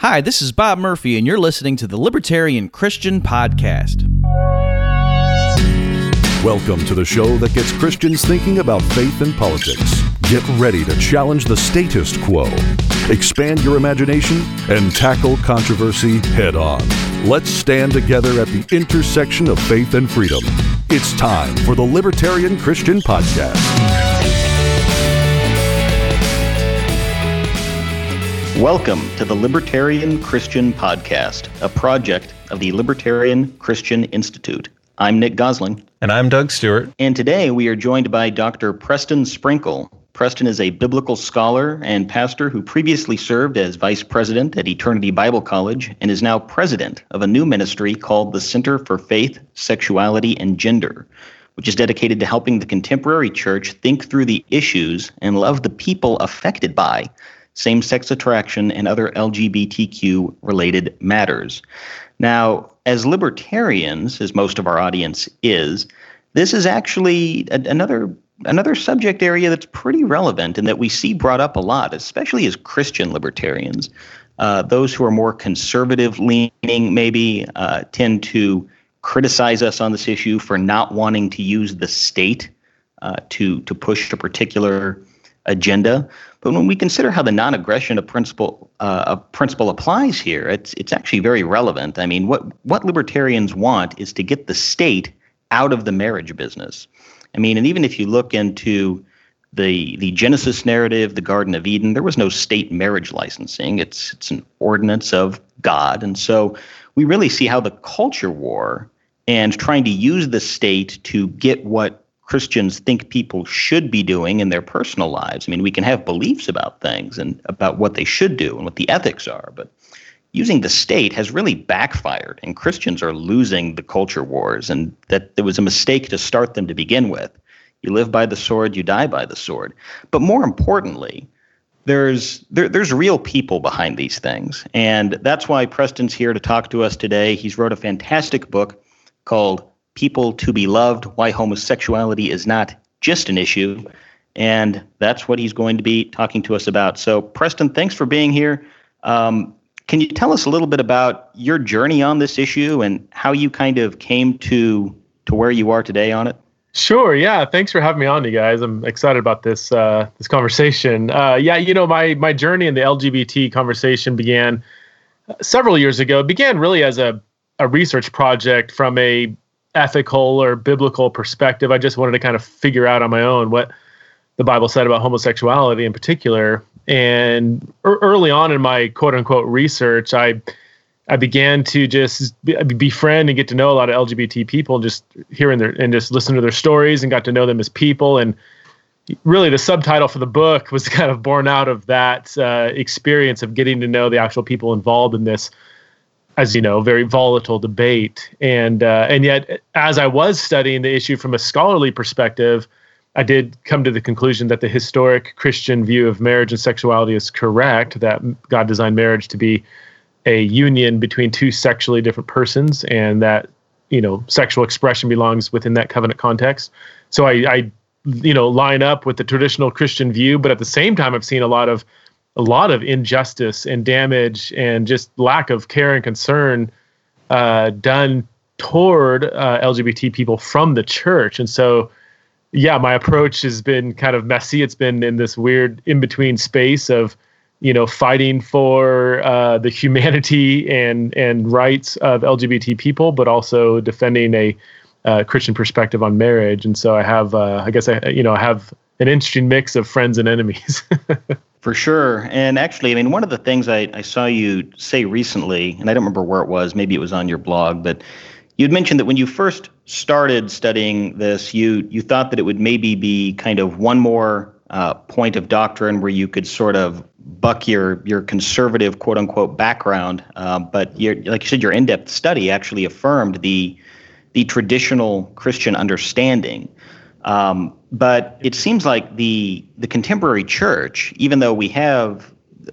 Hi, this is Bob Murphy, and you're listening to the Libertarian Christian Podcast. Welcome to the show that gets Christians thinking about faith and politics. Get ready to challenge the status quo, expand your imagination, and tackle controversy head on. Let's stand together at the intersection of faith and freedom. It's time for the Libertarian Christian Podcast. Welcome to the Libertarian Christian Podcast, a project of the Libertarian Christian Institute. I'm Nick Gausling. And I'm Doug Stuart. And today we are joined by Dr. Preston Sprinkle. Preston is a biblical scholar and pastor who previously served as vice president at Eternity Bible College and is now president of a new ministry called the Center for Faith, Sexuality, and Gender, which is dedicated to helping the contemporary church think through the issues and love the people affected by same sex attraction, and other LGBTQ related matters. Now, as libertarians, as most of our audience is, this is actually a, another another subject area that's pretty relevant and that we see brought up a lot, especially as Christian libertarians. Uh, those who are more conservative leaning maybe uh, tend to criticize us on this issue for not wanting to use the state uh, to to push a particular agenda. But when we consider how the non-aggression of principle uh, of principle applies here, it's it's actually very relevant. I mean, what what libertarians want is to get the state out of the marriage business. I mean, and even if you look into the the Genesis narrative, the Garden of Eden, there was no state marriage licensing. It's it's an ordinance of God, and so we really see how the culture war and trying to use the state to get what Christians think people should be doing in their personal lives. I mean, we can have beliefs about things and about what they should do and what the ethics are, but using the state has really backfired, and Christians are losing the culture wars, and that there was a mistake to start them to begin with. You live by the sword, you die by the sword. But more importantly, there's there, there's real people behind these things, and that's why Preston's here to talk to us today. He's wrote a fantastic book called people to be loved, why homosexuality is not just an issue. And that's what he's going to be talking to us about. So, Preston, thanks for being here. Um, can you tell us a little bit about your journey on this issue and how you kind of came to to where you are today on it? Sure. Yeah. Thanks for having me on, you guys. I'm excited about this uh, this conversation. Uh, yeah. You know, my my journey in the LGBT conversation began several years ago. It began really as a a research project from a ethical or biblical perspective. I just wanted to kind of figure out on my own what the Bible said about homosexuality in particular. And early on in my quote unquote research, I I began to just befriend and get to know a lot of LGBT people, just hearing their and just listen to their stories and got to know them as people. And really, the subtitle for the book was kind of born out of that uh, experience of getting to know the actual people involved in this as you know, very volatile debate. And uh, and yet, as I was studying the issue from a scholarly perspective, I did come to the conclusion that the historic Christian view of marriage and sexuality is correct. That God designed marriage to be a union between two sexually different persons, and that you know sexual expression belongs within that covenant context. So I, I you know line up with the traditional Christian view, but at the same time, I've seen a lot of a lot of injustice and damage and just lack of care and concern uh, done toward uh, LGBT people from the church. And so, yeah, my approach has been kind of messy. It's been in this weird in between space of, you know, fighting for uh, the humanity and and rights of LGBT people, but also defending a uh, Christian perspective on marriage. And so I have, uh, I guess, I you know, I have an interesting mix of friends and enemies. For sure. And actually, I mean, one of the things I, I saw you say recently, and I don't remember where it was, maybe it was on your blog, but you'd mentioned that when you first started studying this, you you thought that it would maybe be kind of one more uh, point of doctrine where you could sort of buck your your conservative quote unquote background, uh, but like you said, your in depth study actually affirmed the the traditional Christian understanding. Um, but it seems like the the contemporary church, even though we have,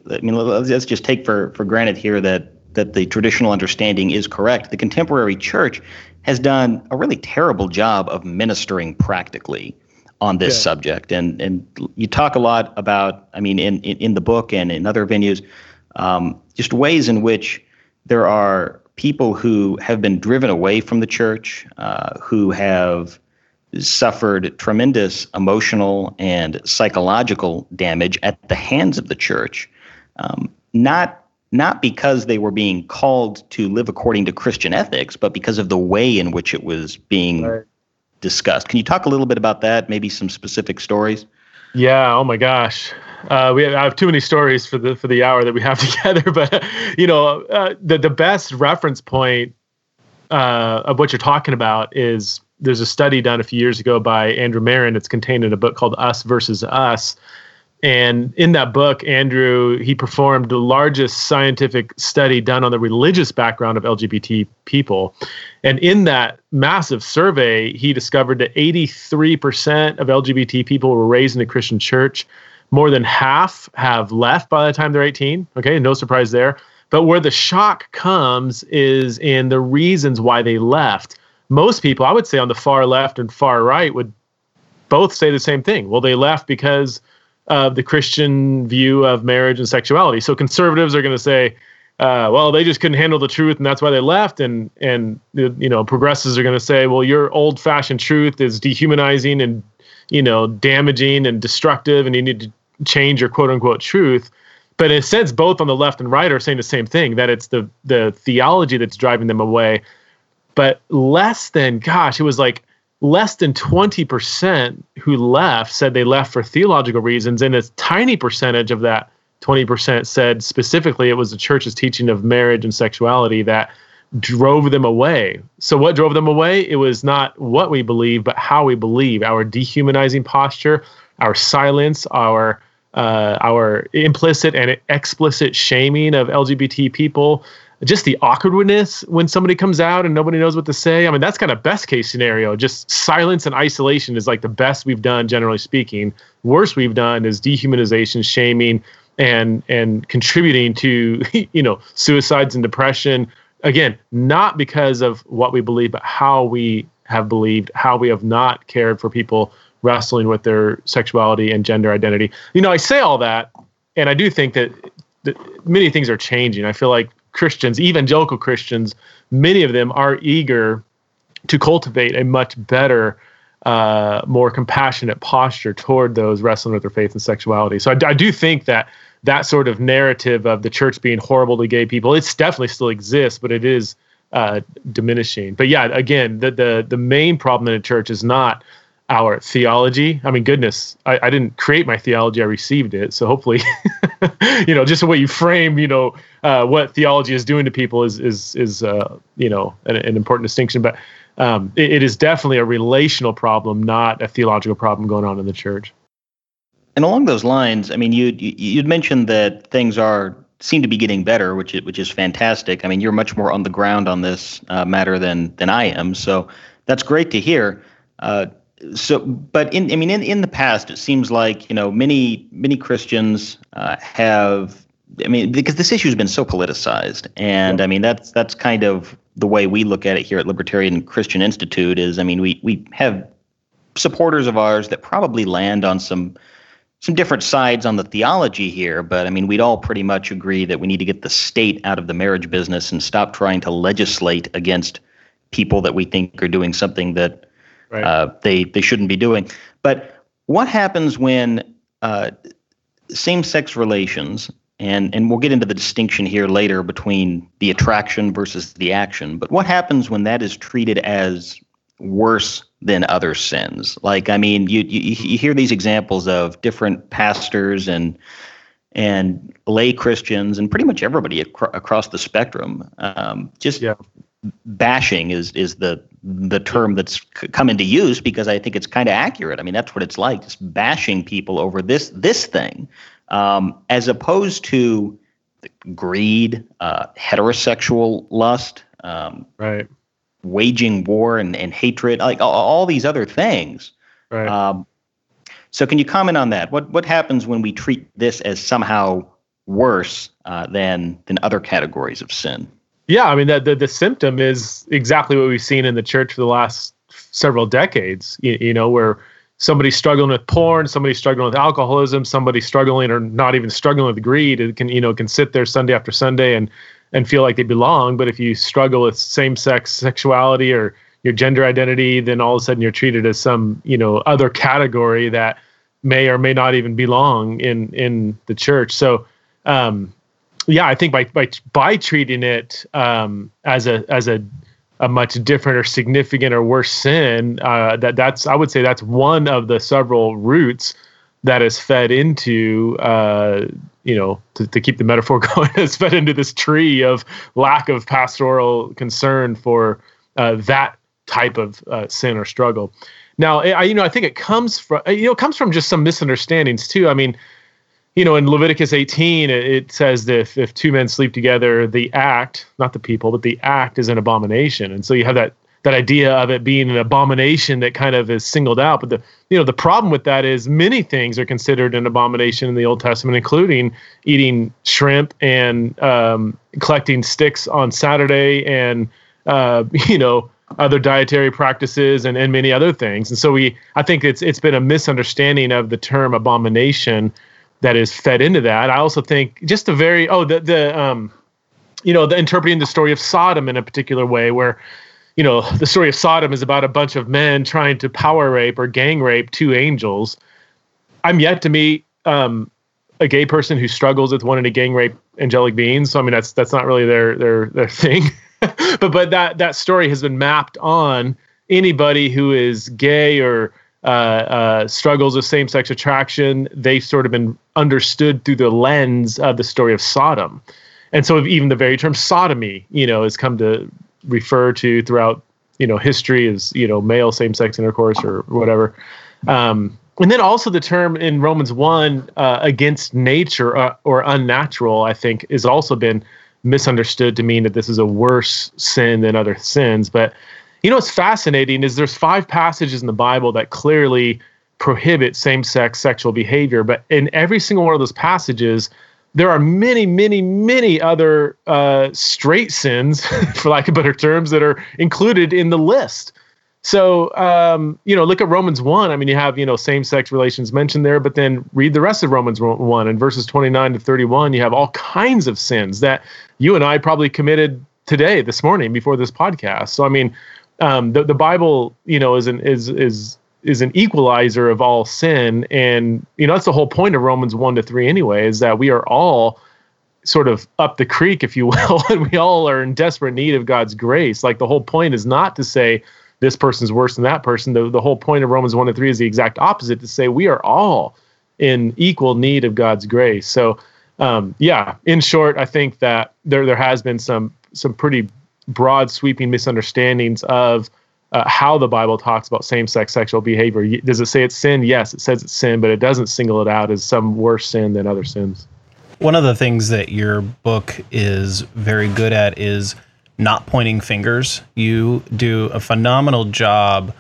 I mean, let's just take for for granted here that that the traditional understanding is correct. The contemporary church has done a really terrible job of ministering practically on this yeah. subject, and and you talk a lot about, I mean, in in, in the book and in other venues. um, just ways in which there are people who have been driven away from the church, uh, who have suffered tremendous emotional and psychological damage at the hands of the church, um, not not because they were being called to live according to Christian ethics, but because of the way in which it was being right. discussed. Can you talk a little bit about that? Maybe some specific stories. Yeah. Oh my gosh. Uh, we have, I have too many stories for the for the hour that we have together, but you know, uh, the the best reference point uh, of what you're talking about is there's a study done a few years ago by Andrew Marin. It's contained in a book called Us versus Us. And in that book, Andrew he performed the largest scientific study done on the religious background of LGBT people. And in that massive survey, he discovered that 83% of LGBT people were raised in a Christian church. More than half have left by the time they're 18. Okay, no surprise there. But where the shock comes is in the reasons why they left most people, I would say on the far left and far right, would both say the same thing. Well, they left because of the Christian view of marriage and sexuality. So conservatives are going to say, uh, well, they just couldn't handle the truth, and that's why they left. And and you know, progressives are going to say, well, your old-fashioned truth is dehumanizing and you know, damaging and destructive, and you need to change your quote-unquote truth. But in a sense, both on the left and right are saying the same thing: that it's the the theology that's driving them away but less than gosh it was like less than 20% who left said they left for theological reasons and a tiny percentage of that 20% said specifically it was the church's teaching of marriage and sexuality that drove them away. So what drove them away? It was not what we believe but how we believe. Our dehumanizing posture our silence our uh, our implicit and explicit shaming of lgbt people just the awkwardness when somebody comes out and nobody knows what to say. I mean, that's kind of best case scenario. Just silence and isolation is like the best we've done, generally speaking. Worst we've done is dehumanization, shaming, and and contributing to you know suicides and depression. Again, not because of what we believe, but how we have believed, how we have not cared for people wrestling with their sexuality and gender identity. You know, I say all that, and I do think that, that many things are changing. I feel like Christians, evangelical Christians, many of them are eager to cultivate a much better, uh, more compassionate posture toward those wrestling with their faith and sexuality. So I, I do think that that sort of narrative of the church being horrible to gay people, it's definitely still exists, but it is uh, diminishing. But yeah, again, the the the main problem in the church is not our theology. I mean, goodness, I, I didn't create my theology; I received it. So hopefully, you know, just the way you frame, you know, uh, what theology is doing to people is is is uh, you know an, an, important distinction. But um, it, it is definitely a relational problem, not a theological problem going on in the church. And along those lines, I mean, you you'd mentioned that things are seem to be getting better, which is, which is fantastic. I mean, you're much more on the ground on this uh, matter than than I am, so that's great to hear. So but in i mean in, in the past it seems like you know many many christians uh, have i mean because this issue has been so politicized. And i mean that's that's kind of the way we look at it here at libertarian christian institute is i mean we we have supporters of ours that probably land on some some different sides on the theology here. But i mean we'd all pretty much agree that we need to get the state out of the marriage business and stop trying to legislate against people that we think are doing something that right. uh, they they shouldn't be doing. But what happens when uh, same-sex relations and and we'll get into the distinction here later between the attraction versus the action. But what happens when that is treated as worse than other sins? Like, I mean, you you, you hear these examples of different pastors and and lay Christians and pretty much everybody ac- across the spectrum um, just yeah bashing is is the the term that's come into use because I think it's kind of accurate. I mean, that's what it's like, just bashing people over this this thing, um, as opposed to greed, uh, heterosexual lust, um, right, waging war and, and hatred, like all, all these other things. Right. Um, so, can you comment on that? What what happens when we treat this as somehow worse uh, than than other categories of sin? Yeah, I mean the, the the symptom is exactly what we've seen in the church for the last several decades. You, you know, where somebody struggling with porn, somebody struggling with alcoholism, somebody struggling or not even struggling with greed. It can you know can sit there Sunday after Sunday and and feel like they belong. But if you struggle with same sex sexuality or your gender identity, then all of a sudden you're treated as some you know other category that may or may not even belong in in the church. So. Um, yeah, I think by by by treating it um, as a as a a much different or significant or worse sin, uh, that that's I would say that's one of the several roots that is fed into uh, you know to, to keep the metaphor going is fed into this tree of lack of pastoral concern for uh, that type of uh, sin or struggle. Now, I you know I think it comes from you know comes from just some misunderstandings too. I mean you know, in Leviticus 18, it, says that if, if two men sleep together, the act, not the people, but the act is an abomination. And so you have that that idea of it being an abomination that kind of is singled out. But the you know the problem with that is many things are considered an abomination in the Old Testament, including eating shrimp and um, collecting sticks on Saturday, and uh, you know other dietary practices and, and many other things. And so we I think it's it's been a misunderstanding of the term abomination that is fed into that. I also think just a very oh the the um you know the interpreting the story of Sodom in a particular way where you know the story of Sodom is about a bunch of men trying to power rape or gang rape two angels. I'm yet to meet um, a gay person who struggles with wanting to gang rape angelic beings. So I mean that's that's not really their their their thing. but but that that story has been mapped on anybody who is gay or uh, uh, struggles of same-sex attraction, they've sort of been understood through the lens of the story of Sodom, and so even the very term sodomy, you know, has come to refer to throughout you know history as you know male same-sex intercourse or whatever. Um, and then also the term in Romans one uh, against nature or, uh, or unnatural, I think, has also been misunderstood to mean that this is a worse sin than other sins, but you know what's fascinating is there's five passages in the Bible that clearly prohibit same-sex sexual behavior, but in every single one of those passages, there are many, many, many other uh, straight sins, for lack of better terms, that are included in the list. So, um, you know, look at Romans 1. I mean, you have, you know, same sex relations mentioned there, but then read the rest of Romans 1 and verses 29 to 31. You have all kinds of sins that you and I probably committed today, this morning, before this podcast. So, I mean, um, the the Bible, you know, is an is is is an equalizer of all sin, and you know that's the whole point of Romans one to three anyway, is that we are all sort of up the creek, if you will, and we all are in desperate need of God's grace. Like the whole point is not to say this person's worse than that person. The the whole point of Romans one to three is the exact opposite to say we are all in equal need of God's grace. So um, yeah, in short, I think that there there has been some some pretty broad sweeping misunderstandings of uh, how the Bible talks about same-sex sexual behavior. Does it say it's sin? Yes, it says it's sin, but it doesn't single it out as some worse sin than other sins. One of the things that your book is very good at is not pointing fingers. You do a phenomenal job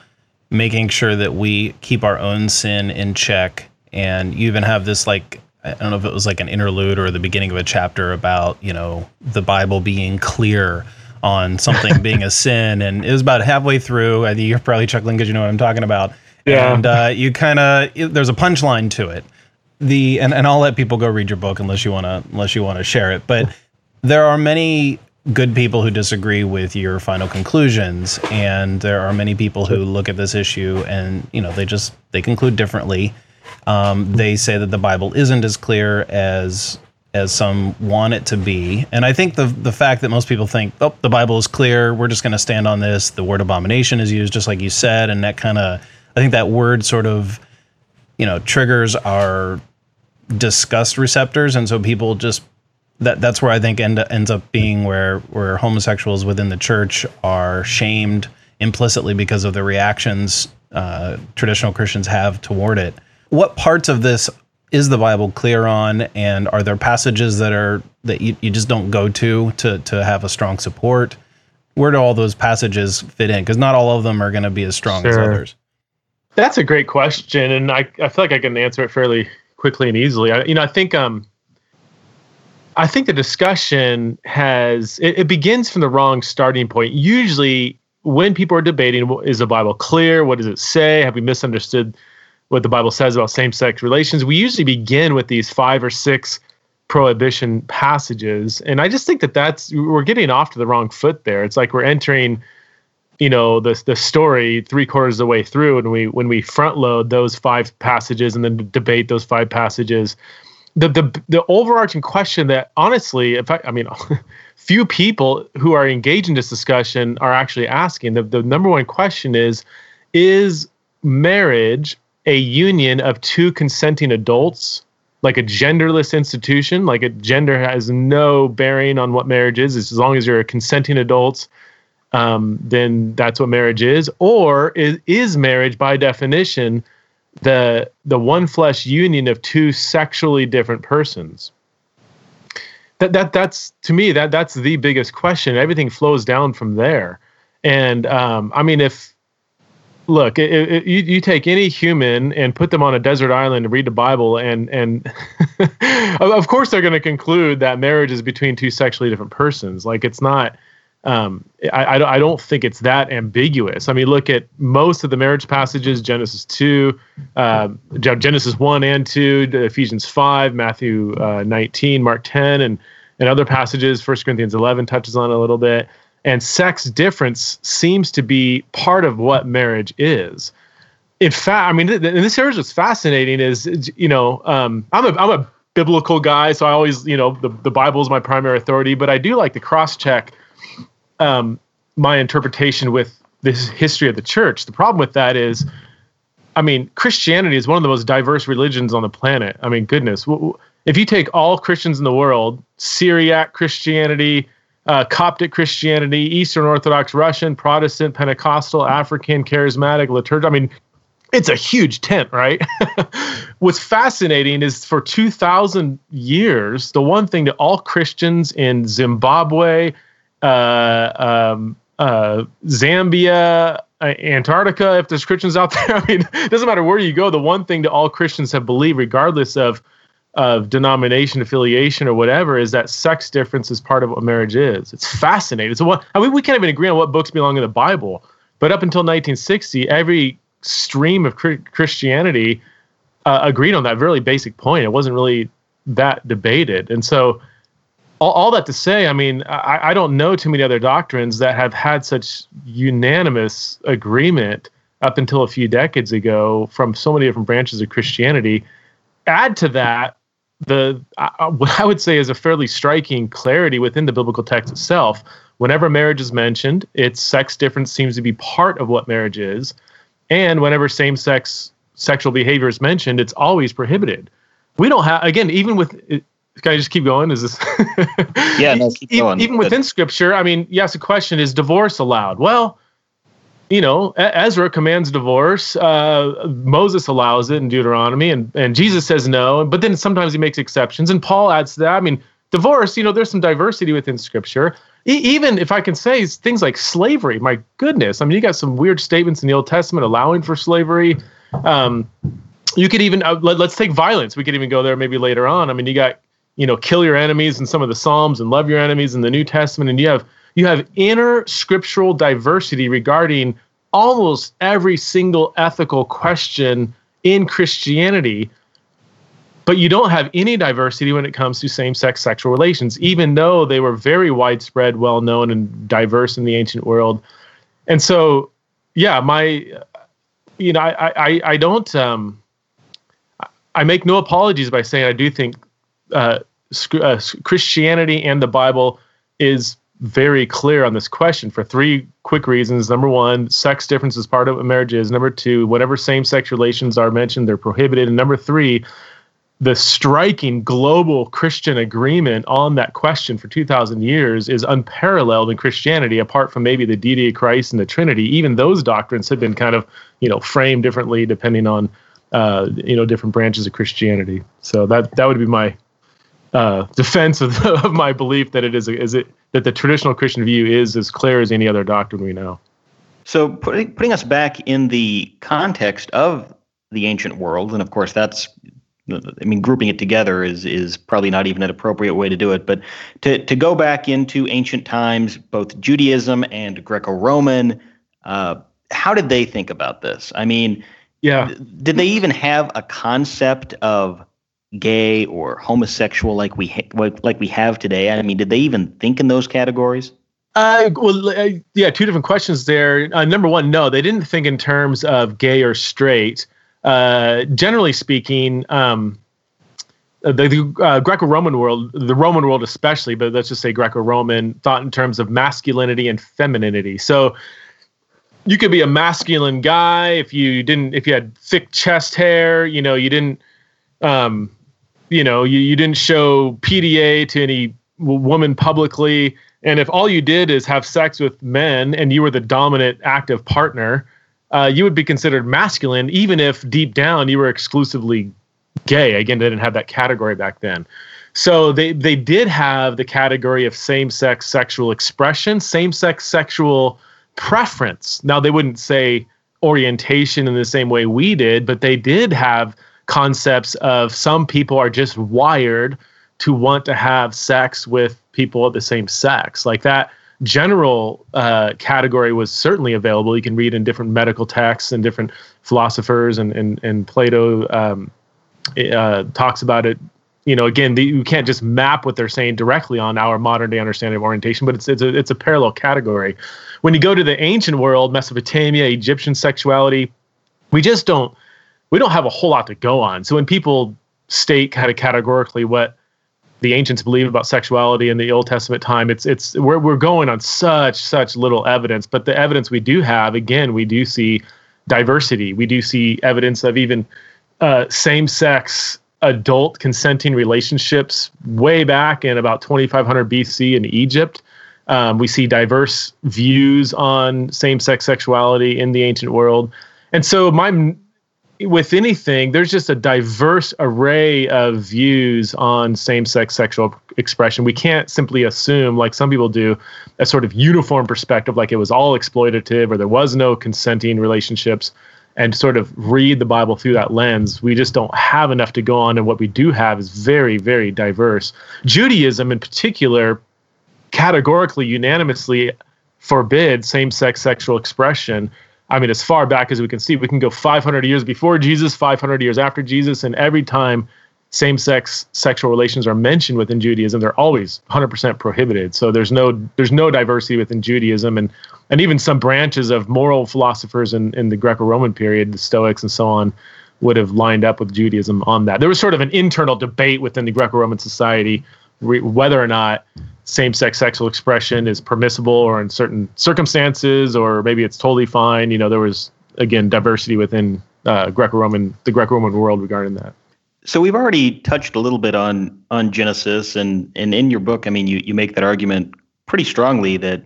making sure that we keep our own sin in check. And you even have this like I don't know if it was like an interlude or the beginning of a chapter about, you know, the Bible being clear on something being a sin, and it was about halfway through. I think you're probably chuckling because you know what I'm talking about. Yeah. And uh, you kind of there's a punchline to it. The and, and I'll let people go read your book unless you want to unless you want to share it. But there are many good people who disagree with your final conclusions, and there are many people who look at this issue and you know they just they conclude differently. Um, they say that the Bible isn't as clear as as some want it to be. And I think the the fact that most people think, oh, the Bible is clear, we're just going to stand on this. The word abomination is used, just like you said, and that kind of, I think that word sort of, you know, triggers our disgust receptors, and so people just that that's where I think end, ends up being where where homosexuals within the church are shamed implicitly because of the reactions uh, traditional Christians have toward it. What parts of this is the Bible clear on, and are there passages that are that you, you just don't go to to to have a strong support? Where do all those passages fit in? Because not all of them are going to be as strong sure. as others. That's a great question, and I, I feel like I can answer it fairly quickly and easily. I, you know, I think um, I think the discussion has it, it begins from the wrong starting point. Usually, when people are debating, is the Bible clear? What does it say? Have we misunderstood what the Bible says about same-sex relations, we usually begin with these five or six prohibition passages, and I just think that that's we're getting off to the wrong foot there. It's like we're entering, you know, the the story three quarters of the way through, and we when we front load those five passages and then debate those five passages. The, the the overarching question that honestly, if I, I mean, few people who are engaged in this discussion are actually asking. The, the number one question is Is marriage a union of two consenting adults, like a genderless institution? Like a gender has no bearing on what marriage is, as long as you're a consenting adults. Um, then that's what marriage is, or is, is marriage by definition the the one flesh union of two sexually different persons? that that that's to me that that's the biggest question. Everything flows down from there, and um, I mean, if look, it, it, you you take any human and put them on a desert island to read the Bible, and and of course they're going to conclude that marriage is between two sexually different persons. Like it's not. Um, I, I, I don't think it's that ambiguous. I mean, look at most of the marriage passages: Genesis two, uh, Genesis one and two, Ephesians five, Matthew uh, nineteen, Mark ten, and and other passages. First Corinthians eleven touches on it a little bit. And sex difference seems to be part of what marriage is. In fact, I mean, th- and this area is fascinating is, you know, um, I'm a I'm a biblical guy, so I always, you know, the the Bible is my primary authority, but I do like to cross check um, my interpretation with this history of the church. The problem with that is, I mean, Christianity is one of the most diverse religions on the planet. I mean, goodness, if you take all Christians in the world, Syriac Christianity, uh, Coptic Christianity, Eastern Orthodox, Russian, Protestant, Pentecostal, African, Charismatic, liturgical. I mean, it's a huge tent, right? What's fascinating is for 2,000 years, the one thing that all Christians in Zimbabwe, uh, um, uh, Zambia, uh, Antarctica, if there's Christians out there, I mean, it doesn't matter where you go. The one thing that all Christians have believed, regardless of of denomination affiliation or whatever, is that sex difference is part of what marriage is. It's fascinating. So what I mean, we can't even agree on what books belong in the Bible, but up until 1960, every stream of Christianity uh, agreed on that really basic point. It wasn't really that debated, and so all, all that to say, I mean, I, I don't know too many other doctrines that have had such unanimous agreement up until a few decades ago from so many different branches of Christianity. Add to that the uh, what I would say is a fairly striking clarity within the biblical text itself. Whenever marriage is mentioned, its sex difference seems to be part of what marriage is, and whenever same-sex sexual behavior is mentioned, it's always prohibited. We don't have again, even with can I just keep going? Is this? yeah, no, keep going. Even, within Scripture, I mean, yes, the question is divorce allowed? Well, you know, Ezra commands divorce. Uh, Moses allows it in Deuteronomy, and and Jesus says no. But then sometimes he makes exceptions, and Paul adds to that. I mean, divorce. You know, there's some diversity within Scripture. E- even if I can say things like slavery. My goodness, I mean, you got some weird statements in the Old Testament allowing for slavery. Um, you could even uh, let, us take violence. We could even go there maybe later on. I mean, you got you know, kill your enemies in some of the Psalms and love your enemies in the New Testament. And you have you have inner scriptural diversity regarding almost every single ethical question in Christianity. But you don't have any diversity when it comes to same sex sexual relations, even though they were very widespread, well known, and diverse in the ancient world. And so, yeah, my, you know, I, I, I don't, um, I make no apologies by saying I do think uh, uh, Christianity and the Bible is very clear on this question for three quick reasons. Number one, sex difference is part of what marriage is. Number two, whatever same sex relations are mentioned, they're prohibited. And number three, the striking global Christian agreement on that question for 2,000 years is unparalleled in Christianity, apart from maybe the deity of Christ and the Trinity. Even those doctrines have been kind of, you know, framed differently depending on, uh, you know, different branches of Christianity. So that that would be my uh, defense of, of my belief that it is a, is it that the traditional Christian view is as clear as any other doctrine we know. So putting putting us back in the context of the ancient world, and of course that's I mean, grouping it together is is probably not even an appropriate way to do it. But to to go back into ancient times, both Judaism and Greco-Roman, uh, how did they think about this? I mean, Yeah. Did they even have a concept of gay or homosexual like we ha- like we have today? I mean, did they even think in those categories? Uh, well, uh, yeah, two different questions there. Uh, number one, no, they didn't think in terms of gay or straight. Uh, generally speaking, um, the, the uh, Greco-Roman world, the Roman world especially, but let's just say Greco-Roman, thought in terms of masculinity and femininity. So you could be a masculine guy if you didn't, if you had thick chest hair, you know, you didn't, um, you know, you, you didn't show PDA to any woman publicly, and if all you did is have sex with men and you were the dominant active partner, uh, you would be considered masculine, even if deep down you were exclusively gay. Again, they didn't have that category back then. So they they did have the category of same-sex sexual expression, same-sex sexual preference. Now they wouldn't say orientation in the same way we did, but they did have concepts of some people are just wired to want to have sex with people of the same sex. Like that general uh, category was certainly available. You can read in different medical texts and different philosophers, and and, and Plato um, uh, talks about it. You know, again, the, you can't just map what they're saying directly on our modern day understanding of orientation, but it's it's a it's a parallel category. When you go to the ancient world, Mesopotamia, Egyptian sexuality, we just don't we don't have a whole lot to go on. So when people state kind of categorically what the ancients believe about sexuality in the Old Testament time. It's it's we're we're going on such such little evidence, but the evidence we do have, again, we do see diversity. We do see evidence of even uh, same-sex adult consenting relationships way back in about 2500 BC in Egypt. Um, we see diverse views on same-sex sexuality in the ancient world, and so my with anything, there's just a diverse array of views on same sex sexual expression. We can't simply assume, like some people do, a sort of uniform perspective, like it was all exploitative or there was no consenting relationships, and sort of read the Bible through that lens. We just don't have enough to go on. And what we do have is very, very diverse. Judaism, in particular, categorically, unanimously forbids same sex sexual expression I mean, as far back as we can see, we can go 500 years before Jesus, 500 years after Jesus, and every time same-sex sexual relations are mentioned within Judaism, they're always 100% prohibited. So there's no there's no diversity within Judaism, and and even some branches of moral philosophers in, in the Greco-Roman period, the Stoics and so on, would have lined up with Judaism on that. There was sort of an internal debate within the Greco-Roman society re- whether or not same-sex sexual expression is permissible or in certain circumstances or maybe it's totally fine. You know there was again diversity within uh, greco-roman the greco-roman world regarding that. So we've already touched a little bit on on genesis and and in your book i mean you you make that argument pretty strongly that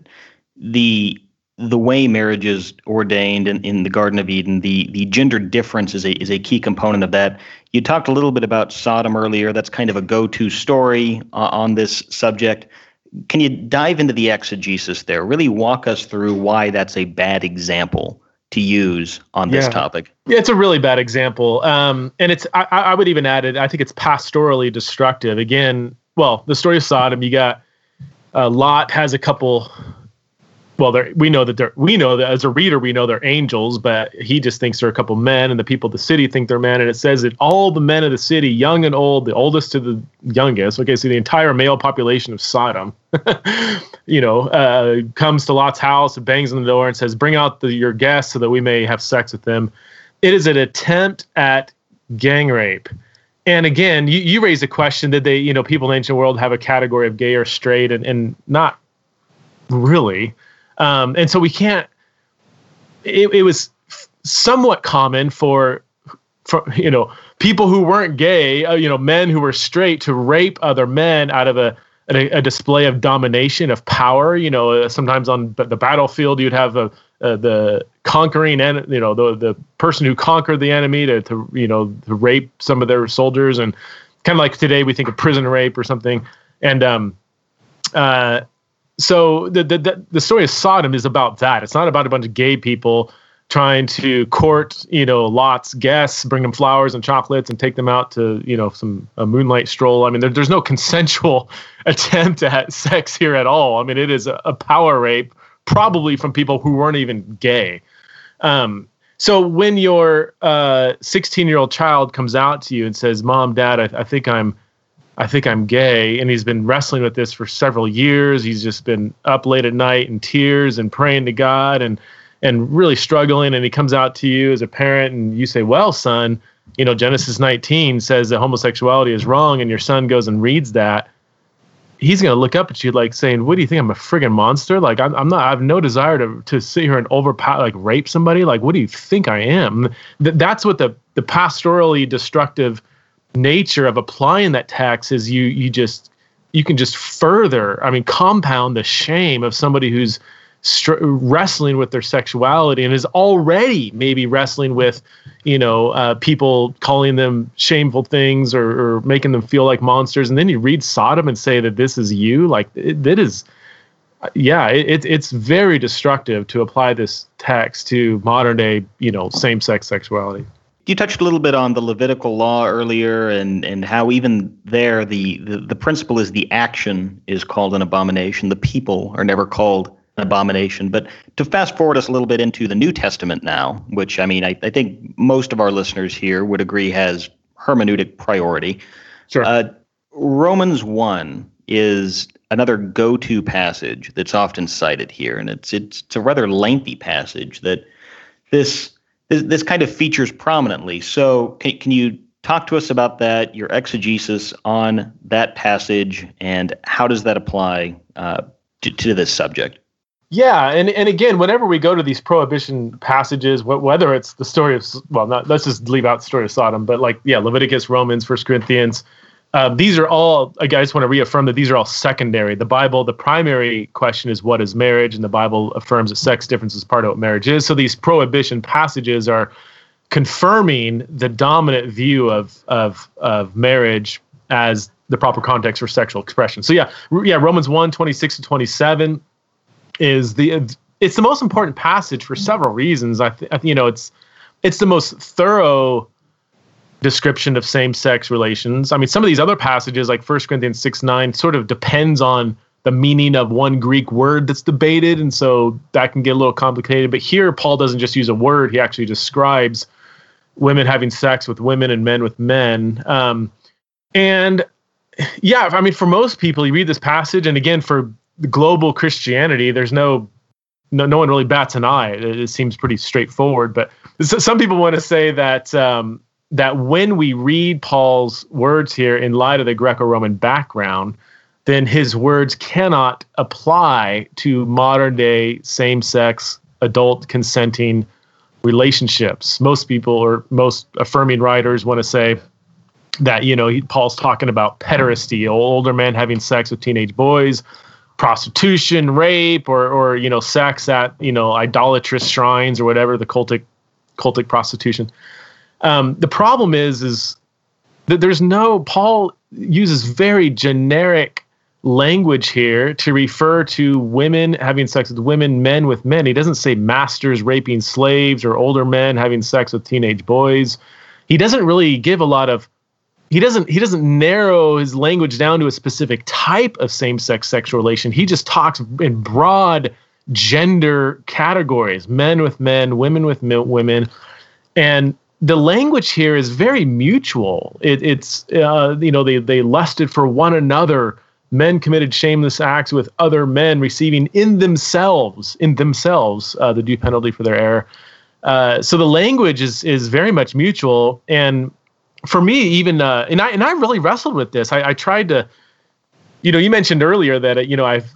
the the way marriage is ordained in, in the Garden of Eden, the the gender difference is a is a key component of that. You talked a little bit about Sodom earlier. That's kind of a go-to story uh, on this subject. Can you dive into the exegesis there? Really walk us through why that's a bad example to use on this yeah. topic. Yeah, it's a really bad example. Um, and it's I, I would even add it. I think it's pastorally destructive. Again, well, the story of Sodom. You got uh, Lot has a couple well, we know that they're we know that as a reader we know they're angels, but he just thinks they're a couple men, and the people of the city think they're men. And it says that all the men of the city, young and old, the oldest to the youngest, okay, so the entire male population of Sodom, you know, uh, comes to Lot's house and bangs on the door and says, "Bring out the, your guests so that we may have sex with them." It is an attempt at gang rape. And again, you, you raise a question that they, you know, people in the ancient world have a category of gay or straight, and, and not really. Um, and so we can't. It, it was somewhat common for, for you know people who weren't gay, uh, you know, men who were straight to rape other men out of a a, a display of domination of power. You know, uh, sometimes on the battlefield you'd have a, the conquering and you know the the person who conquered the enemy to to you know to rape some of their soldiers and kind of like today we think of prison rape or something and um uh so the, the the story of Sodom is about that. It's not about a bunch of gay people trying to court, you know, Lot's guests, bring them flowers and chocolates, and take them out to, you know, some a moonlight stroll. I mean, there, there's no consensual attempt at sex here at all. I mean, it is a, a power rape, probably from people who weren't even gay. Um, So when your 16 uh, year old child comes out to you and says, "Mom, Dad, I, I think I'm." I think I'm gay. And he's been wrestling with this for several years. He's just been up late at night in tears and praying to God and and really struggling. And he comes out to you as a parent and you say, Well, son, you know, Genesis 19 says that homosexuality is wrong, and your son goes and reads that. He's going to look up at you like saying, What do you think? I'm a friggin' monster? Like, I'm, I'm not, I have no desire to, to sit here and overpower, like, rape somebody. Like, what do you think I am? Th- that's what the, the pastorally destructive nature of applying that tax is you you just you can just further i mean compound the shame of somebody who's str- wrestling with their sexuality and is already maybe wrestling with you know uh, people calling them shameful things or, or, making them feel like monsters. And then you read sodom and say that this is you like it, that is yeah it, it's very destructive to apply this text to modern day you know same-sex sexuality you touched a little bit on the Levitical law earlier and, and how even there the, the, the principle is the action is called an abomination. The people are never called an abomination. But to fast forward us a little bit into the New Testament now, which I mean, I, I think most of our listeners here would agree has hermeneutic priority. Sure. Uh, Romans 1 is another go-to passage that's often cited here, and it's it's, it's a rather lengthy passage that this this, this kind of features prominently. So, can, can you talk to us about that, your exegesis on that passage, and how does that apply uh, to, to this subject? Yeah, and, and again, whenever we go to these prohibition passages, whether it's the story of well, not let's just leave out the story of Sodom, but like yeah, Leviticus, Romans, First Corinthians, uh, these are all, I just want to reaffirm that these are all secondary. The Bible, the primary question is what is marriage, and the Bible affirms that sex difference is part of what marriage is. So these prohibition passages are confirming the dominant view of of of marriage as the proper context for sexual expression. So yeah, yeah, Romans 1, 26 to 27 is the it's the most important passage for several reasons. I, th- you know, it's it's the most thorough description of same-sex relations. I mean, some of these other passages, like 1 Corinthians 6 9, sort of depends on the meaning of one Greek word that's debated, and so that can get a little complicated. But here, Paul doesn't just use a word; he actually describes women having sex with women and men with men. Um, and yeah, I mean, for most people, you read this passage, and again, for global Christianity, there's no no, no one really bats an eye. It, it seems pretty straightforward. But some people want to say that um, that when we read Paul's words here in light of the Greco Roman background, then his words cannot apply to modern day same sex adult consenting relationships. Most people or most affirming writers want to say that, you know, he, Paul's talking about pederasty, older men having sex with teenage boys, prostitution, rape, or, or you know, sex at, you know, idolatrous shrines or whatever, the cultic, cultic prostitution. Um, the problem is, is that there's no Paul uses very generic language here to refer to women having sex with women, men with men. He doesn't say masters raping slaves or older men having sex with teenage boys. He doesn't really give a lot of he doesn't he doesn't narrow his language down to a specific type of same-sex sexual relation. He just talks in broad gender categories, men with men, women with women. And the language here is very mutual. It, it's uh, you know they they lusted for one another. Men committed shameless acts with other men, receiving in themselves in themselves uh, the due penalty for their error. Uh, so the language is is very much mutual. And for me, even uh, and I and I really wrestled with this. I, I tried to, you know, you mentioned earlier that you know I've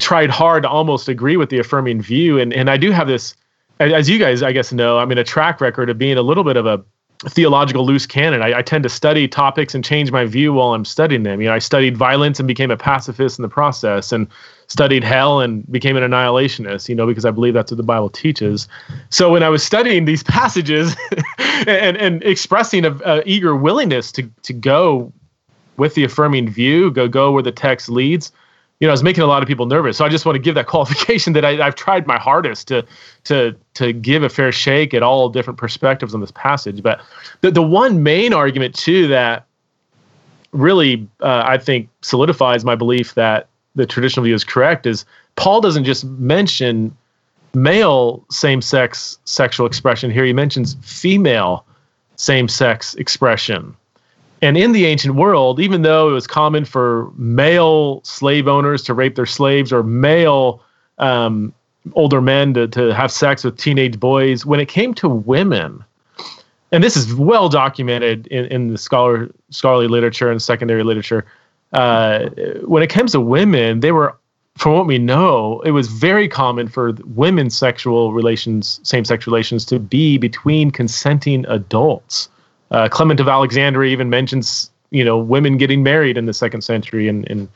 tried hard to almost agree with the affirming view, and and I do have this as you guys, I guess, know, I'm in a track record of being a little bit of a theological loose cannon. I, I, tend to study topics and change my view while I'm studying them. You know, I studied violence and became a pacifist in the process, and studied hell and became an annihilationist. You know, because I believe that's what the Bible teaches. So when I was studying these passages and and expressing a, a eager willingness to to go with the affirming view, go go where the text leads you know, I was making a lot of people nervous. So I just want to give that qualification that I, have tried my hardest to to to give a fair shake at all different perspectives on this passage. But the the one main argument too that really uh, I think solidifies my belief that the traditional view is correct is Paul doesn't just mention male same-sex sexual expression here. He mentions female same-sex expression. And in the ancient world, even though it was common for male slave owners to rape their slaves or male um, older men to, to have sex with teenage boys, when it came to women, and this is well documented in, in the scholar scholarly literature and secondary literature, uh, when it comes to women, they were, from what we know, it was very common for women's sexual relations, same sex relations, to be between consenting adults. Uh, Clement of Alexandria even mentions, you know, women getting married in the second century in, in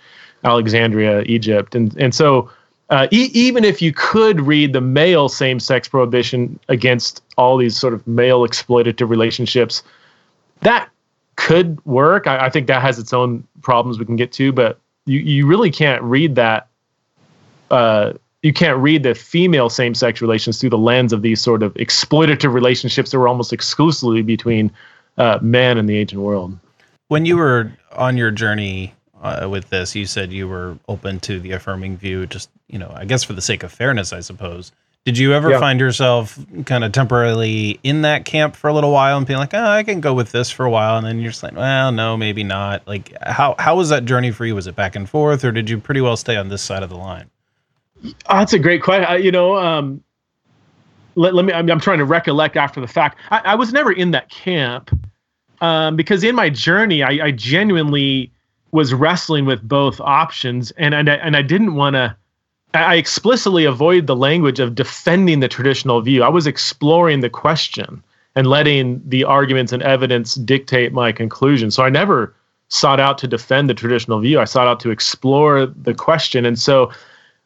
Alexandria, Egypt. And, and so, uh, e- even if you could read the male same sex prohibition against all these sort of male exploitative relationships, that could work. I, I, think that has its own problems we can get to, but you, you really can't read that. Uh, you can't read the female same sex relations through the lens of these sort of exploitative relationships that were almost exclusively between uh, men in the ancient world. When you were on your journey uh, with this, you said you were open to the affirming view, just, you know, I guess for the sake of fairness, I suppose. Did you ever yeah. find yourself kind of temporarily in that camp for a little while and being like, oh, I can go with this for a while, and then you're just like, well, no, maybe not. Like, how how was that journey for you? Was it back and forth, or did you pretty well stay on this side of the line? Oh, that's a great question. you know, um, let, let me. I'm, I'm, trying to recollect after the fact. I, I was never in that camp um, because in my journey, I, I genuinely was wrestling with both options, and and I, and I didn't want to I explicitly avoid the language of defending the traditional view. I was exploring the question and letting the arguments and evidence dictate my conclusion. So I never sought out to defend the traditional view. I sought out to explore the question. And so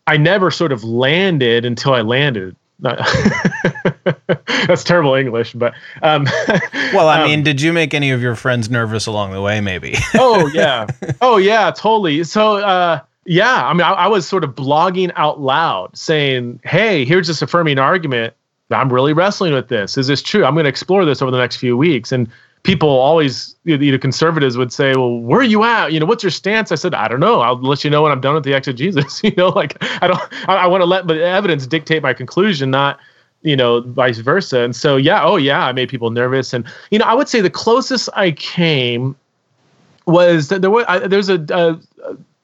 I never sort of landed until I landed. That's terrible English, but um, well, I um, mean, did you make any of your friends nervous along the way? Maybe. oh yeah, oh yeah, totally. So uh, yeah, I mean, I, I, was sort of blogging out loud saying, "Hey, here's this affirming argument. I'm really wrestling with this. Is this true? I'm going to explore this over the next few weeks." And people always, you know, conservatives would say, "Well, where are you at? You know, what's your stance?" I said, "I don't know. I'll let you know when I'm done with the exegesis." you know, like I don't, I, I want to let the evidence dictate my conclusion, not you know, vice versa. And so, yeah, oh yeah, I made people nervous. And you know, I would say the closest I came was that there was I, there's a, a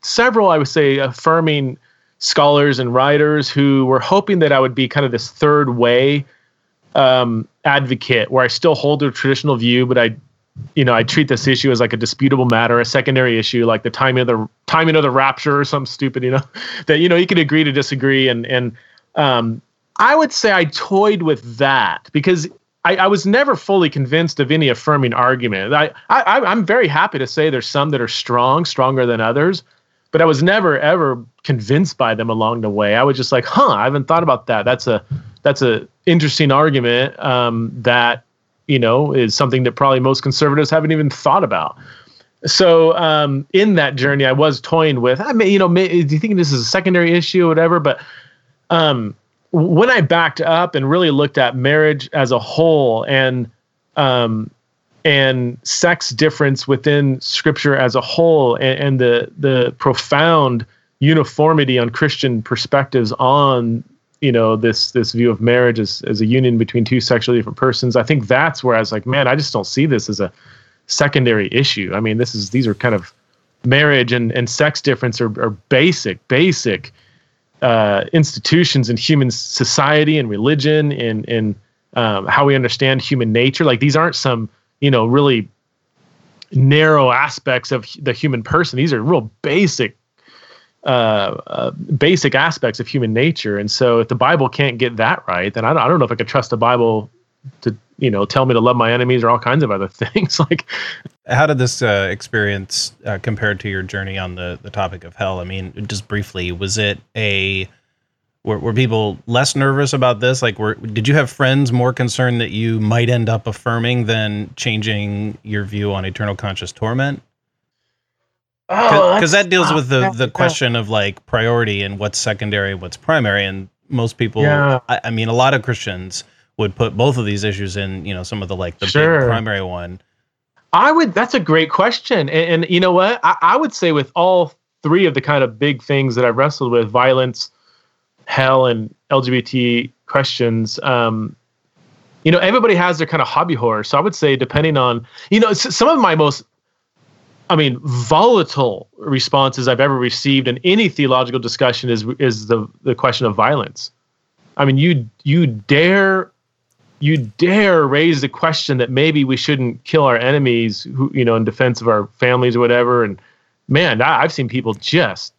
several, I would say, affirming scholars and writers who were hoping that I would be kind of this third way um, advocate, where I still hold a traditional view, but I, you know, I treat this issue as like a disputable matter, a secondary issue, like the timing of the timing of the rapture or something stupid, you know, that you know you can agree to disagree, and and um, I would say I toyed with that because I, I, was never fully convinced of any affirming argument. I, I, I'm very happy to say there's some that are strong, stronger than others but I was never ever convinced by them along the way. I was just like, huh, I haven't thought about that. That's a that's a interesting argument um, that you know is something that probably most conservatives haven't even thought about. So um, in that journey, I was toying with, I mean, you know, may, do you think this is a secondary issue or whatever? But um, when I backed up and really looked at marriage as a whole and um, and sex difference within scripture as a whole and, and, the the profound uniformity on christian perspectives on you know this this view of marriage as, as a union between two sexually different persons. I think that's where i was like man i just don't see this as a secondary issue. I mean this is these are kind of marriage and, and sex difference are, are basic basic uh, institutions in human society and religion and and um, how we understand human nature. Like these aren't some you know really narrow aspects of the human person. These are real basic uh, uh, basic aspects of human nature. And so if the Bible can't get that right, then I don't, I don't know if I could trust the Bible to, you know, tell me to love my enemies or all kinds of other things. like, how did this uh, experience uh, compared to your journey on the, the topic of hell? I mean, just briefly, was it a, were, were people less nervous about this? Like, were did you have friends more concerned that you might end up affirming than changing your view on eternal conscious torment? Because oh, that deals with the the question of like priority and what's secondary, what's primary, and most people, yeah. I, I, mean, a lot of Christians would put both of these issues in, you know, some of the like the sure. primary one. I would. That's a great question, and, and you know what? I, I would say with all three of the kind of big things that I've wrestled with, violence hell and LGBT questions. Um, you know, everybody has their kind of hobby horror. So I would say, depending on, you know, some of my most, I mean, volatile responses I've ever received in any theological discussion is is the the question of violence. I mean, you you dare you dare raise the question that maybe we shouldn't kill our enemies, who you know, in defense of our families or whatever. And man, I've seen people just,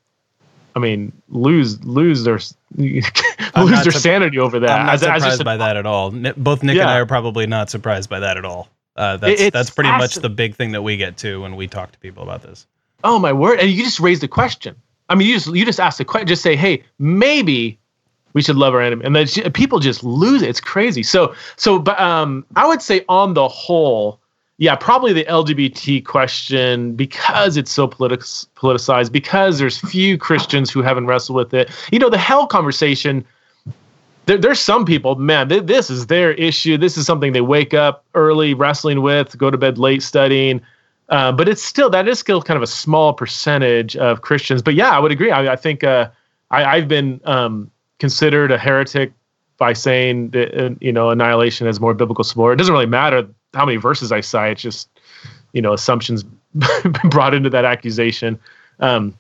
I mean, lose lose their lose their sanity over that. I'm not surprised by that at all. Both Nick yeah. and I are probably not surprised by that at all. Uh, that's it's that's pretty much the big thing that we get to when we talk to people about this. Oh my word! And you just raised the question. I mean, you just you just ask the question. Just say, hey, maybe we should love our enemy, and then people just lose it. It's crazy. So so, but um, I would say on the whole, yeah, probably the LGBT question because it's so politic- politicized, because there's few Christians who haven't wrestled with it. You know, the hell conversation. There, there's some people, man, th- this is their issue. This is something they wake up early wrestling with, go to bed late studying. Uh, but it's still that is still kind of a small percentage of Christians. But yeah, I would agree. I, I think uh, I, have been um, considered a heretic by saying that uh, you know annihilation has more biblical support. It doesn't really matter how many verses I cite. It's just you know assumptions brought into that accusation. Um,